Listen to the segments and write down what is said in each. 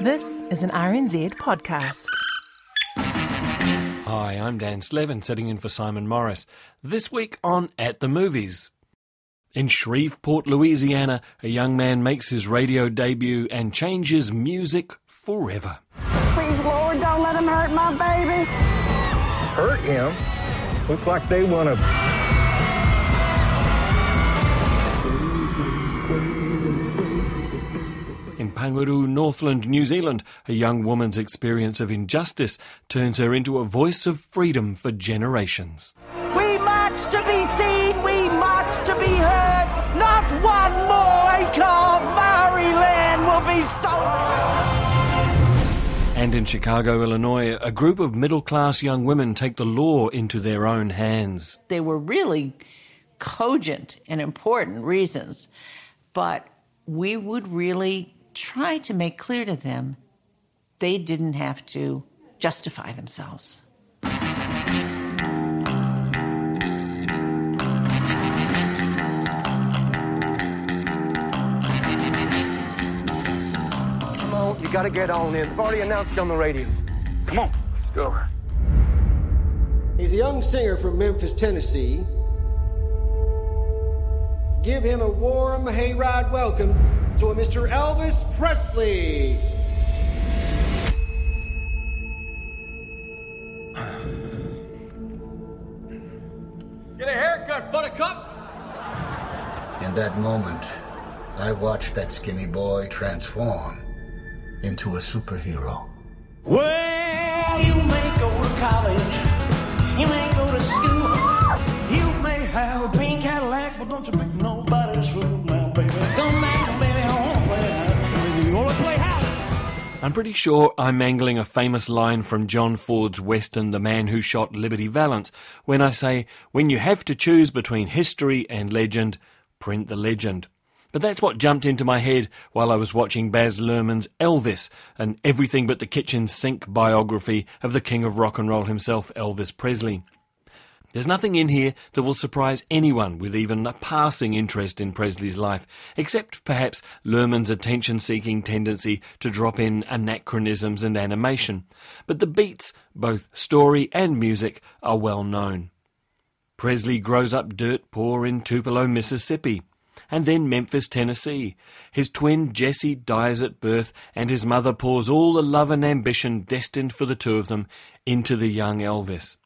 This is an RNZ podcast. Hi, I'm Dan Slevin, sitting in for Simon Morris. This week on At the Movies. In Shreveport, Louisiana, a young man makes his radio debut and changes music forever. Please, Lord, don't let him hurt my baby. Hurt him? Looks like they want to. In Northland, New Zealand, a young woman's experience of injustice turns her into a voice of freedom for generations. We march to be seen, we march to be heard. Not one more acre of Maori land will be stolen. And in Chicago, Illinois, a group of middle class young women take the law into their own hands. They were really cogent and important reasons, but we would really try to make clear to them they didn't have to justify themselves. Come on, you gotta get on in. They've already announced on the radio. Come on, let's go. He's a young singer from Memphis, Tennessee. Give him a warm hayride welcome to a Mr. Elvis Presley. Get a haircut, buttercup! In that moment, I watched that skinny boy transform into a superhero. Well, you may go to college, you may go to school, you may have a pink Cadillac, but don't you make nobody's I'm pretty sure I'm mangling a famous line from John Ford's Western The Man Who Shot Liberty Valance when I say, when you have to choose between history and legend, print the legend. But that's what jumped into my head while I was watching Baz Luhrmann's Elvis, an everything but the kitchen sink biography of the king of rock and roll himself, Elvis Presley. There's nothing in here that will surprise anyone with even a passing interest in Presley's life, except perhaps Luhrmann's attention seeking tendency to drop in anachronisms and animation. But the beats, both story and music, are well known. Presley grows up dirt poor in Tupelo, Mississippi, and then Memphis, Tennessee. His twin Jesse dies at birth, and his mother pours all the love and ambition destined for the two of them into the young Elvis.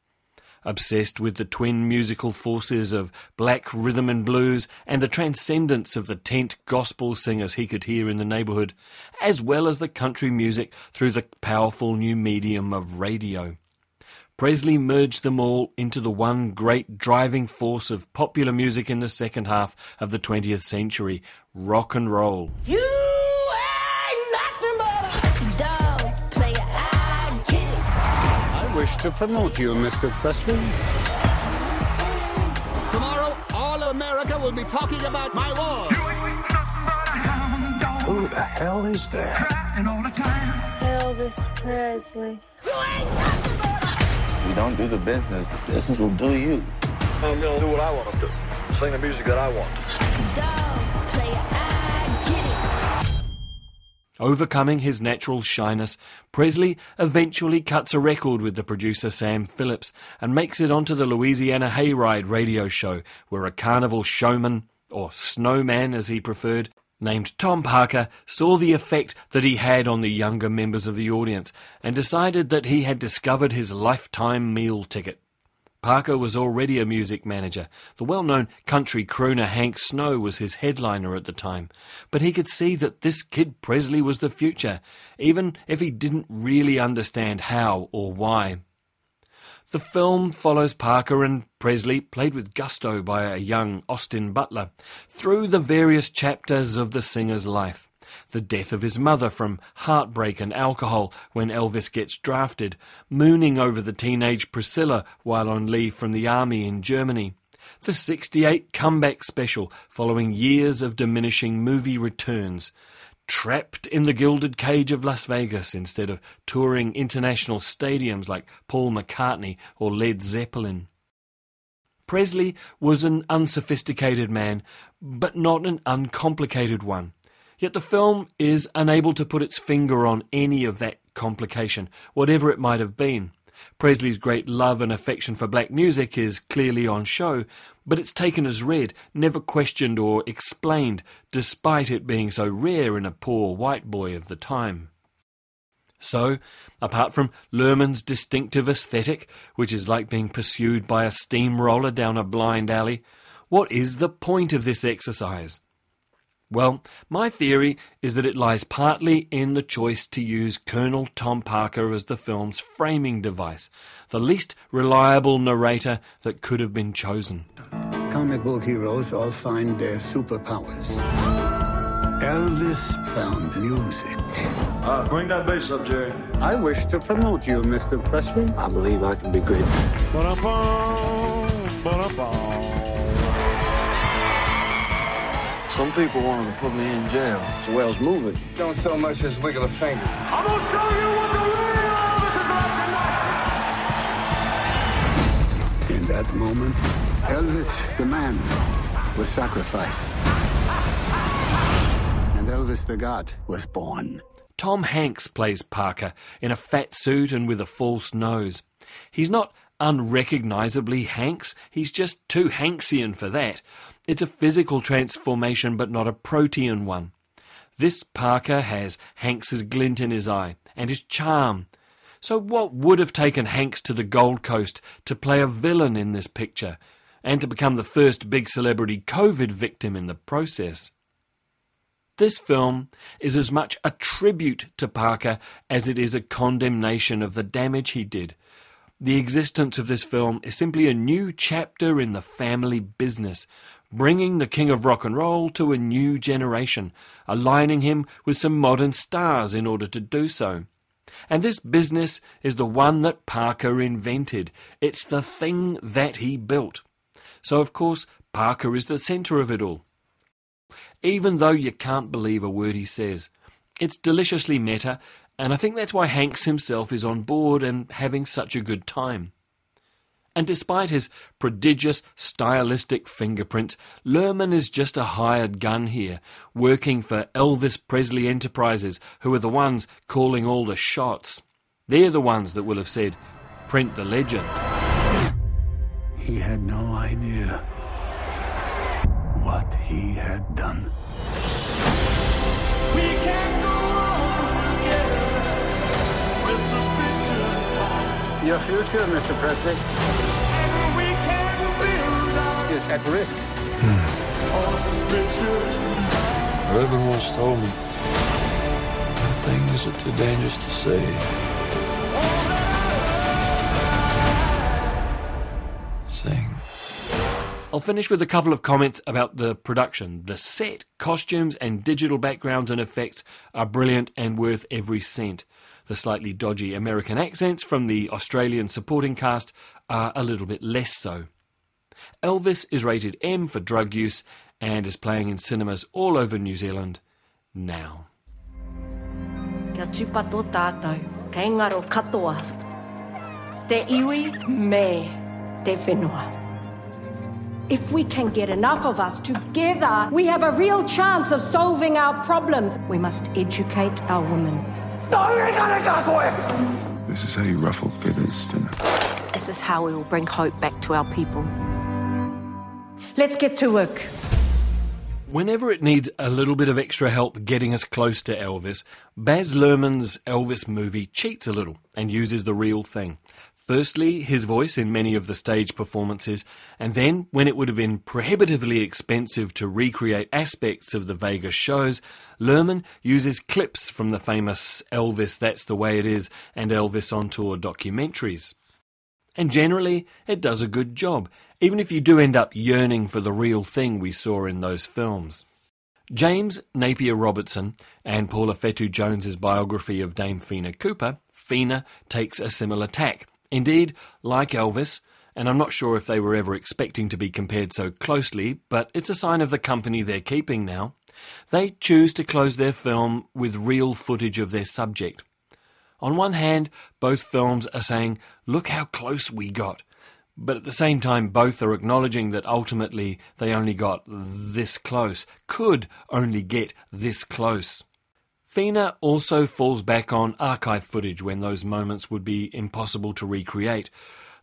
Obsessed with the twin musical forces of black rhythm and blues and the transcendence of the tent gospel singers he could hear in the neighborhood, as well as the country music through the powerful new medium of radio. Presley merged them all into the one great driving force of popular music in the second half of the 20th century rock and roll. You wish to promote you, Mr. Presley. Tomorrow, all of America will be talking about my war. Who the hell is that? Elvis Presley. You don't do the business, the business will do you. I'm gonna do what I want to do. Sing the music that I want. Dog Overcoming his natural shyness, Presley eventually cuts a record with the producer Sam Phillips and makes it onto the Louisiana Hayride radio show, where a carnival showman, or snowman as he preferred, named Tom Parker, saw the effect that he had on the younger members of the audience and decided that he had discovered his lifetime meal ticket. Parker was already a music manager. The well known country crooner Hank Snow was his headliner at the time. But he could see that this kid Presley was the future, even if he didn't really understand how or why. The film follows Parker and Presley, played with gusto by a young Austin Butler, through the various chapters of the singer's life. The death of his mother from heartbreak and alcohol when Elvis gets drafted, mooning over the teenage Priscilla while on leave from the army in Germany. The 68 comeback special following years of diminishing movie returns trapped in the gilded cage of Las Vegas instead of touring international stadiums like Paul McCartney or Led Zeppelin. Presley was an unsophisticated man, but not an uncomplicated one. Yet the film is unable to put its finger on any of that complication, whatever it might have been. Presley's great love and affection for black music is clearly on show, but it's taken as read, never questioned or explained, despite it being so rare in a poor white boy of the time. So, apart from Luhrmann's distinctive aesthetic, which is like being pursued by a steamroller down a blind alley, what is the point of this exercise? Well, my theory is that it lies partly in the choice to use Colonel Tom Parker as the film's framing device, the least reliable narrator that could have been chosen. Comic book heroes all find their superpowers. Elvis found music. Uh, bring that bass up, Jerry. I wish to promote you, Mr. Presley. I believe I can be great. Ba-da-bum, ba-da-bum. Some people wanted to put me in jail. So well's moving. Don't so much as wiggle a finger. I'm gonna show you what the real Elvis is like tonight. In that moment, Elvis, the man, was sacrificed. And Elvis the God was born. Tom Hanks plays Parker in a fat suit and with a false nose. He's not unrecognizably Hanks, he's just too Hanksian for that. It's a physical transformation, but not a protean one. This Parker has Hanks's glint in his eye and his charm. So, what would have taken Hanks to the Gold Coast to play a villain in this picture and to become the first big celebrity COVID victim in the process? This film is as much a tribute to Parker as it is a condemnation of the damage he did. The existence of this film is simply a new chapter in the family business, bringing the king of rock and roll to a new generation, aligning him with some modern stars in order to do so. And this business is the one that Parker invented. It's the thing that he built. So, of course, Parker is the centre of it all. Even though you can't believe a word he says, it's deliciously meta, and I think that's why Hanks himself is on board and having such a good time. And despite his prodigious stylistic fingerprints, Luhrmann is just a hired gun here, working for Elvis Presley Enterprises, who are the ones calling all the shots. They're the ones that will have said, print the legend. He had no idea what he had done. We can go on together with suspicions. Your future, Mr. Presley, And we can build is at risk. all suspicions. Reverend once told me, "Some things are too dangerous to say. Sing. I'll finish with a couple of comments about the production. The set, costumes, and digital backgrounds and effects are brilliant and worth every cent. The slightly dodgy American accents from the Australian supporting cast are a little bit less so. Elvis is rated M for drug use and is playing in cinemas all over New Zealand now. Te iwi me te. If we can get enough of us together, we have a real chance of solving our problems. We must educate our women. This is how you ruffle feathers, Whina. This is how we will bring hope back to our people. Let's get to work. Whenever it needs a little bit of extra help getting us close to Elvis, Baz Luhrmann's Elvis movie cheats a little and uses the real thing. Firstly, his voice in many of the stage performances, and then, when it would have been prohibitively expensive to recreate aspects of the Vegas shows, Luhrmann uses clips from the famous Elvis That's the Way It Is and Elvis on Tour documentaries. And generally, it does a good job, even if you do end up yearning for the real thing we saw in those films. James Napier Robertson and Paula Whetu Jones's biography of Dame Whina Cooper, Whina, takes a similar tack. Indeed, like Elvis, and I'm not sure if they were ever expecting to be compared so closely, but it's a sign of the company they're keeping now. They choose to close their film with real footage of their subject. On one hand, both films are saying, look how close we got. But at the same time, both are acknowledging that ultimately they only got this close, could only get this close. Whina also falls back on archive footage when those moments would be impossible to recreate.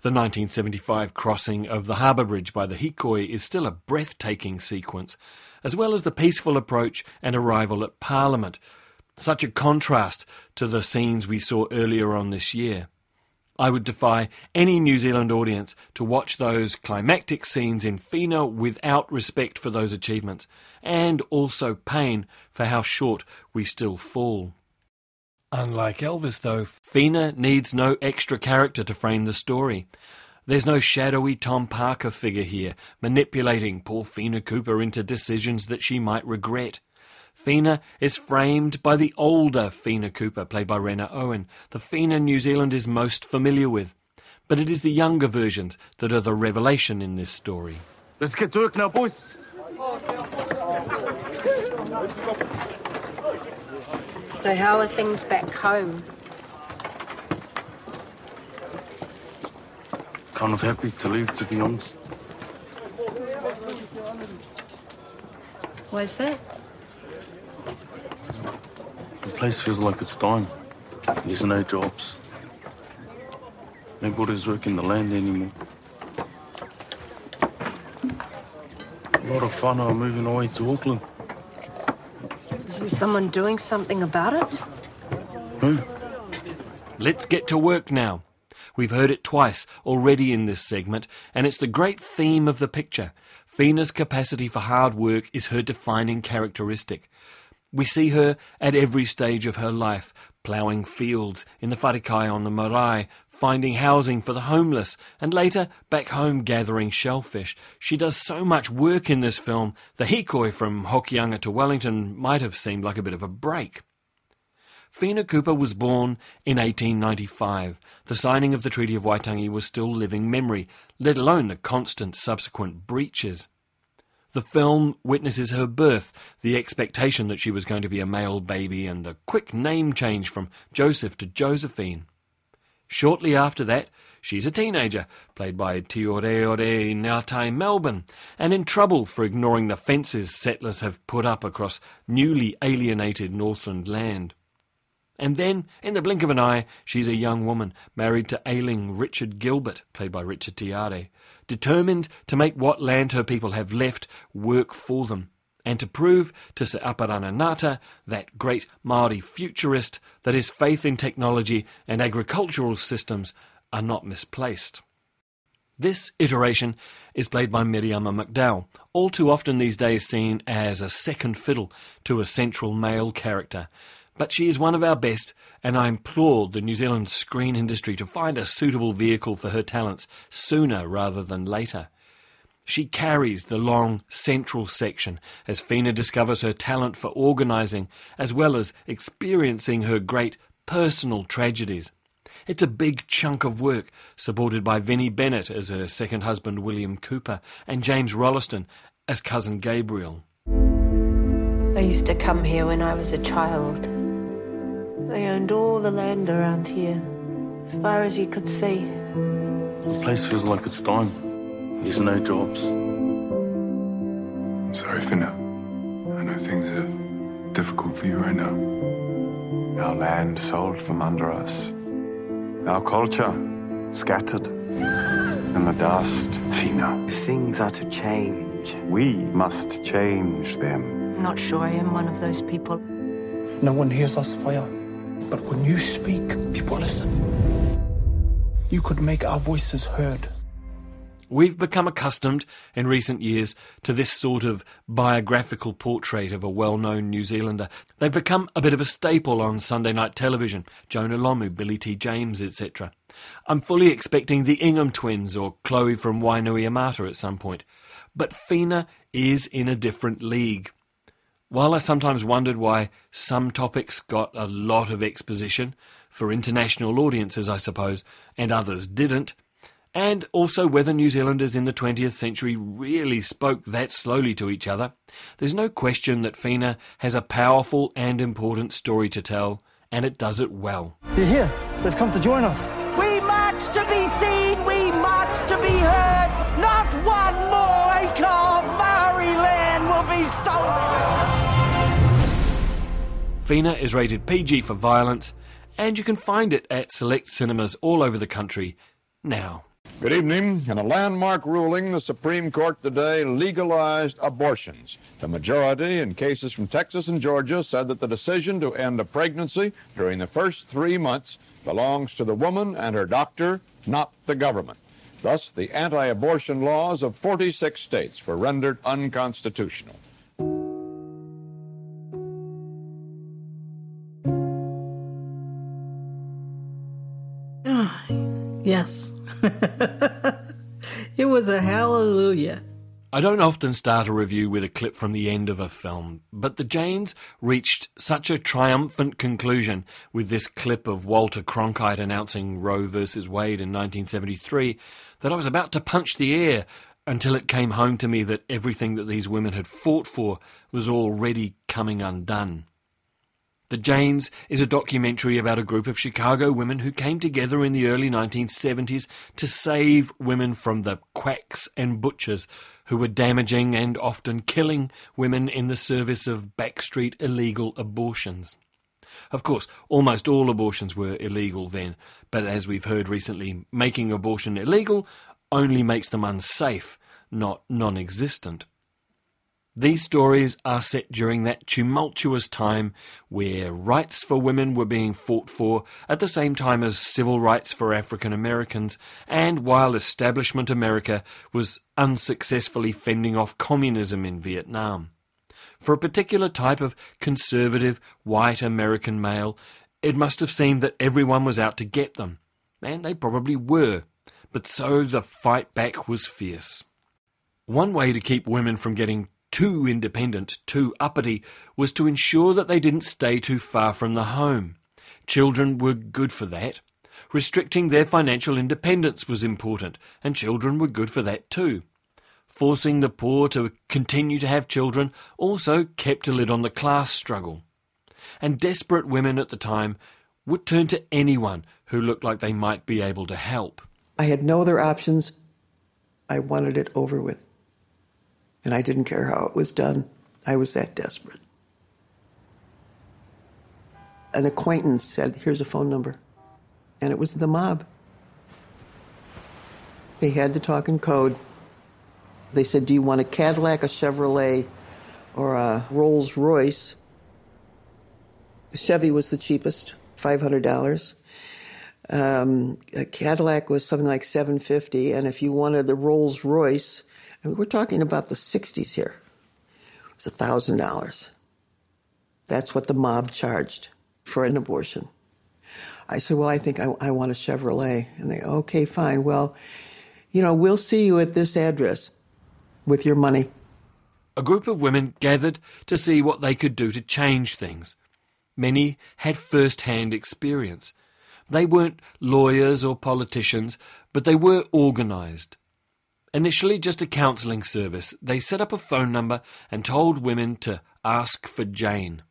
The 1975 crossing of the harbour bridge by the Hikoi is still a breathtaking sequence, as well as the peaceful approach and arrival at Parliament. Such a contrast to the scenes we saw earlier on this year. I would defy any New Zealand audience to watch those climactic scenes in Whina without respect for those achievements, and also pain for how short we still fall. Unlike Elvis, though, Whina needs no extra character to frame the story. There's no shadowy Tom Parker figure here, manipulating poor Whina Cooper into decisions that she might regret. Whina is framed by the older Whina Cooper, played by Rena Owen, the Whina New Zealand is most familiar with. But it is the younger versions that are the revelation in this story. Let's get to work now, boys. So, how are things back home? Kind of happy to leave, to be honest. Why is that? The place feels like it's dying. There's no jobs. Nobody's working the land anymore. A lot of fun are moving away to Auckland. Is there someone doing something about it? Who? Let's get to work now. We've heard it twice already in this segment, and it's the great theme of the picture. Whina's capacity for hard work is her defining characteristic. We see her at every stage of her life, ploughing fields in the wharekai on the marae, finding housing for the homeless, and later back home gathering shellfish. She does so much work in this film, the hikoi from Hokianga to Wellington might have seemed like a bit of a break. Whina Cooper was born in 1895. The signing of the Treaty of Waitangi was still living memory, let alone the constant subsequent breaches. The film witnesses her birth, the expectation that she was going to be a male baby, and the quick name change from Joseph to Josephine. Shortly after that, she's a teenager, played by Tioreore Ngatai Melbourne, and in trouble for ignoring the fences settlers have put up across newly alienated Northland land. And then, in the blink of an eye, she's a young woman, married to ailing Richard Gilbert, played by Richard Tiare, determined to make what land her people have left work for them, and to prove to Sir Apirana Ngata, that great Māori futurist, that his faith in technology and agricultural systems are not misplaced. This iteration is played by Miriama McDowell, all too often these days seen as a second fiddle to a central male character, but she is one of our best, and I implore the New Zealand screen industry to find a suitable vehicle for her talents sooner rather than later. She carries the long central section as Whina discovers her talent for organising, as well as experiencing her great personal tragedies. It's a big chunk of work, supported by Vinnie Bennett as her second husband William Cooper and James Rolleston as cousin Gabriel. I used to come here when I was a child. They owned all the land around here, as far as you could see. The place feels like it's dying. There's no jobs. I'm sorry, Whina. I know things are difficult for you right now. Our land sold from under us. Our culture scattered in the dust. Tina. If things are to change, we must change them. I'm not sure I am one of those people. No one hears us fire. But when you speak, people listen. You could make our voices heard. We've become accustomed in recent years to this sort of biographical portrait of a well known New Zealander. They've become a bit of a staple on Sunday night television Jonah Lomu, Billy T. James, etc. I'm fully expecting the Ingham twins or Chloe from Wainuiomata at some point. But Whina is in a different league. While I sometimes wondered why some topics got a lot of exposition, for international audiences, I suppose, and others didn't, and also whether New Zealanders in the 20th century really spoke that slowly to each other, there's no question that Whina has a powerful and important story to tell, and it does it well. They're here. They've come to join us. We march to be seen, we march to be heard. Not one more acre of Maori land will be stolen. Whina is rated PG for violence, and you can find it at select cinemas all over the country now. Good evening. In a landmark ruling, the Supreme Court today legalized abortions. The majority in cases from Texas and Georgia said that the decision to end a pregnancy during the first three months belongs to the woman and her doctor, not the government. Thus, the anti abortion laws of 46 states were rendered unconstitutional. Yes. it was a hallelujah. I don't often start a review with a clip from the end of a film, but the Janes reached such a triumphant conclusion with this clip of Walter Cronkite announcing Roe versus Wade in 1973 that I was about to punch the air until it came home to me that everything that these women had fought for was already coming undone. The Janes is a documentary about a group of Chicago women who came together in the early 1970s to save women from the quacks and butchers who were damaging and often killing women in the service of backstreet illegal abortions. Of course, almost all abortions were illegal then, but as we've heard recently, making abortion illegal only makes them unsafe, not non existent. These stories are set during that tumultuous time where rights for women were being fought for at the same time as civil rights for African Americans, and while establishment America was unsuccessfully fending off communism in Vietnam. For a particular type of conservative white American male, it must have seemed that everyone was out to get them, and they probably were, but so the fight back was fierce. One way to keep women from getting too independent, too uppity, was to ensure that they didn't stay too far from the home. Children were good for that. Restricting their financial independence was important, and children were good for that too. Forcing the poor to continue to have children also kept a lid on the class struggle. And desperate women at the time would turn to anyone who looked like they might be able to help. I had no other options. I wanted it over with. And I didn't care how it was done. I was that desperate. An acquaintance said, Here's a phone number. And it was the mob. They had to talk in code. They said, Do you want a Cadillac, a Chevrolet, or a Rolls Royce? The Chevy was the cheapest, $500. Um, a Cadillac was something like 750 and if you wanted the Rolls Royce, I mean, we're talking about the 60s here. It was $1,000. That's what the mob charged for an abortion. I said, Well, I think I, I want a Chevrolet. And they, okay, fine. Well, you know, we'll see you at this address with your money. A group of women gathered to see what they could do to change things. Many had first hand experience. They weren't lawyers or politicians, but they were organised. Initially, just a counselling service, they set up a phone number and told women to ask for Jane.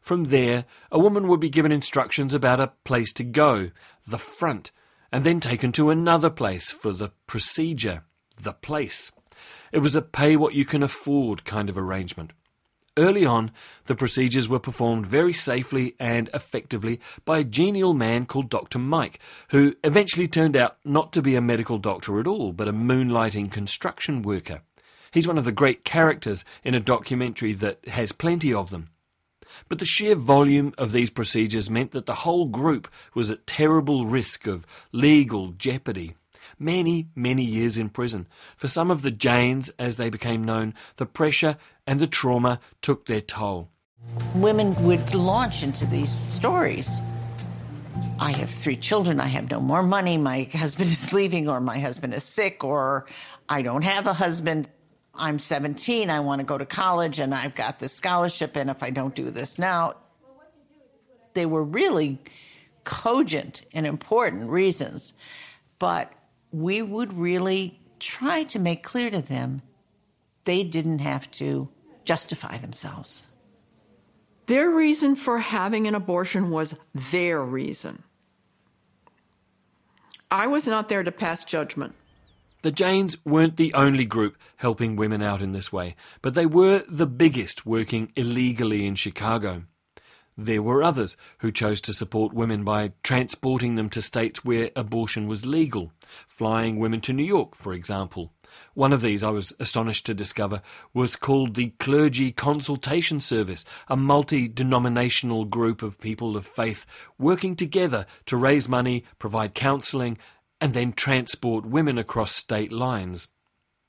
From there, a woman would be given instructions about a place to go, the front, and then taken to another place for the procedure, the place. It was a pay what you can afford kind of arrangement. Early on, the procedures were performed very safely and effectively by a genial man called Dr. Mike, who eventually turned out not to be a medical doctor at all, but a moonlighting construction worker. He's one of the great characters in a documentary that has plenty of them. But the sheer volume of these procedures meant that the whole group was at terrible risk of legal jeopardy. Many, many years in prison. For some of the Janes, as they became known, the pressure and the trauma took their toll. Women would launch into these stories. I have three children, I have no more money, my husband is leaving, or my husband is sick, or I don't have a husband. I'm 17, I want to go to college, and I've got this scholarship, and if I don't do this now, they were really cogent and important reasons. But we would really try to make clear to them they didn't have to justify themselves. Their reason for having an abortion was their reason. I was not there to pass judgment. The Janes weren't the only group helping women out in this way, but they were the biggest working illegally in Chicago. There were others who chose to support women by transporting them to states where abortion was legal, flying women to New York, for example. One of these, I was astonished to discover, was called the Clergy Consultation Service, a multi denominational group of people of faith working together to raise money, provide counselling, and then transport women across state lines.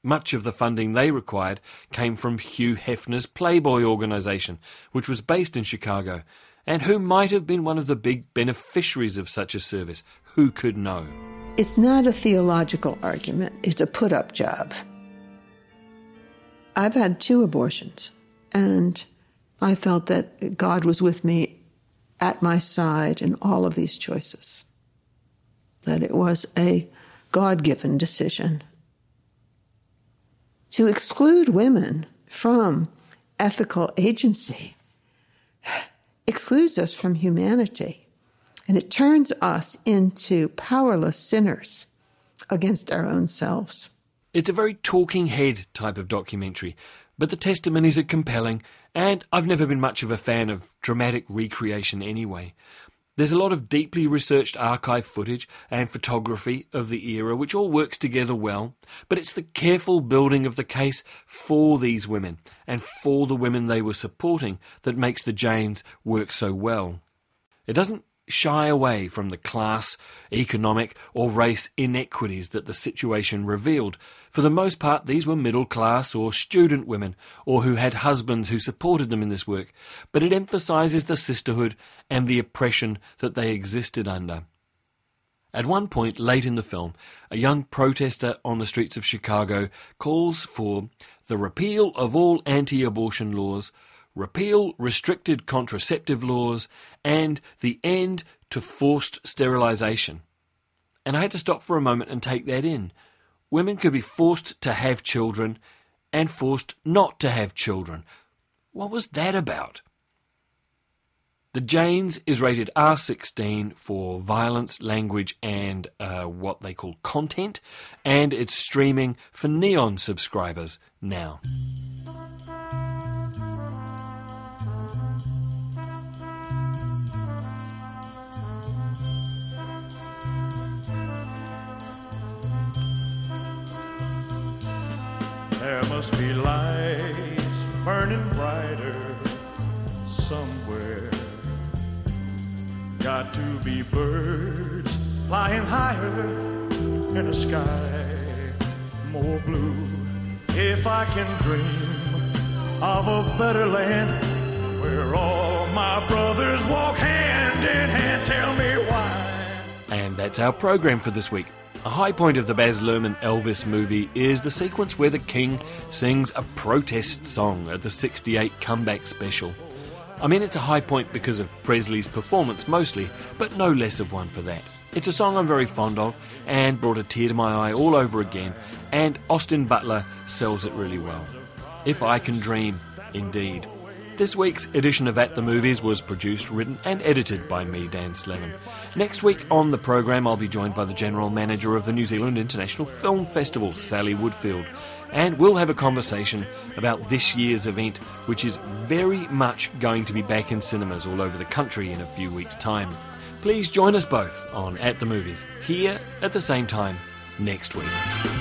Much of the funding they required came from Hugh Hefner's Playboy organization, which was based in Chicago, and who might have been one of the big beneficiaries of such a service. Who could know? It's not a theological argument, it's a put up job. I've had two abortions, and I felt that God was with me at my side in all of these choices, that it was a God given decision to exclude women from ethical agency excludes us from humanity and it turns us into powerless sinners against our own selves. It's a very talking head type of documentary, but the testimonies are compelling, and I've never been much of a fan of dramatic recreation anyway. There's a lot of deeply researched archive footage and photography of the era, which all works together well, but it's the careful building of the case for these women and for the women they were supporting that makes the Janes work so well. It doesn't shy away from the class, economic, or race inequities that the situation revealed. For the most part, these were middle class or student women, or who had husbands who supported them in this work, but it emphasizes the sisterhood and the oppression that they existed under. At one point late in the film, a young protester on the streets of Chicago calls for the repeal of all anti abortion laws repeal restricted contraceptive laws, and the end to forced sterilisation. And I had to stop for a moment and take that in. Women could be forced to have children and forced not to have children. What was that about? The Janes is rated R16 for violence, language, and uh, what they call content, and it's streaming for Neon subscribers now. Must be lights burning brighter somewhere. Got to be birds flying higher in a sky more blue. If I can dream of a better land where all my brothers walk hand in hand, tell me why. And that's our program for this week. A high point of the Baz Luhrmann Elvis movie is the sequence where the king sings a protest song at the 68 comeback special. I mean, it's a high point because of Presley's performance mostly, but no less of one for that. It's a song I'm very fond of and brought a tear to my eye all over again, and Austin Butler sells it really well. If I Can Dream, indeed. This week's edition of At the Movies was produced, written, and edited by me, Dan Slevin. Next week on the program, I'll be joined by the General Manager of the New Zealand International Film Festival, Sally Woodfield, and we'll have a conversation about this year's event, which is very much going to be back in cinemas all over the country in a few weeks' time. Please join us both on At the Movies, here at the same time next week.